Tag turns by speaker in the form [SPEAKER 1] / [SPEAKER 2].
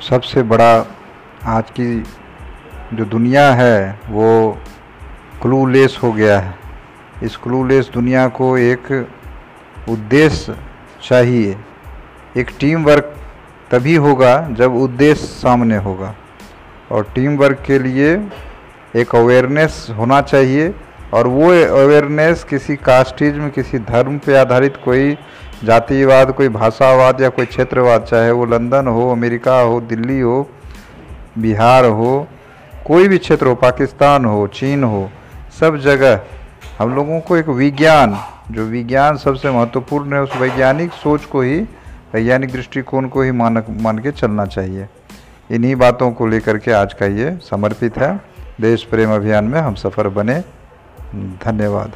[SPEAKER 1] सबसे बड़ा आज की जो दुनिया है, वो क्लूलेस हो गया है। इस क्लूलेस दुनिया को एक उद्देश्य चाहिए। एक टीम वर्क तभी होगा जब उद्देश्य सामने होगा। और टीम वर्क के लिए एक अवेयरनेस होना चाहिए। और वो अवेयरनेस किसी कास्टिज्म किसी धर्म पे आधारित कोई जातिवाद, कोई भाषावाद या कोई क्षेत्रवाद, चाहे वो लंदन हो, अमेरिका हो, दिल्ली हो, बिहार हो, कोई भी क्षेत्र हो, पाकिस्तान हो, चीन हो, सब जगह हम लोगों को एक विज्ञान, जो विज्ञान सबसे महत्वपूर्ण है, उस वैज्ञानिक सोच को ही, वैज्ञानिक दृष्टिकोण को ही मानक, मान के चलना चाहिए। इन्हीं बातों को लेकर के आज का ये समर्पित है। देश प्रेम अभियान में हम सफ़र बने। धन्यवाद।